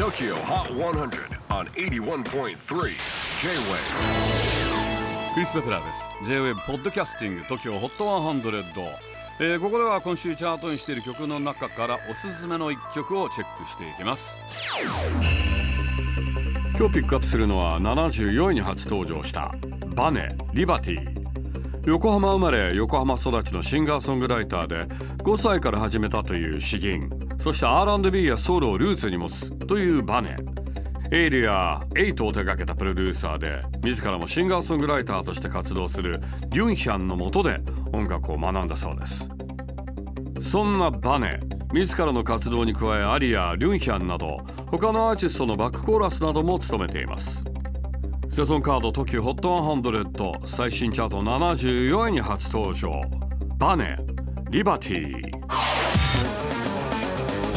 TOKYO HOT 100 on 81.3 J-WAVE クリス・ベプラーです。J-WAVE ポッドキャスティング TOKYO HOT 100、えーここでは今週チャートにしている曲の中からおすすめの一曲をチェックしていきます。今日ピックアップするのは74位に初登場したバネリバティ横浜生まれ横浜育ちのシンガーソングライターで5歳から始めたという詩吟。そして R&B やソロをルーツに持つというバネ。エイリアエイトを手掛けたプロデューサーで自らもシンガーソングライターとして活動するリュンヒャンの下で音楽を学んだそうです。そんなバネ自らの活動に加えアリアリュンヒャンなど他のアーティストのバックコーラスなども務めています。セゾンカード TOKIOHOT100 最新チャート74位に初登場。バネリバティ。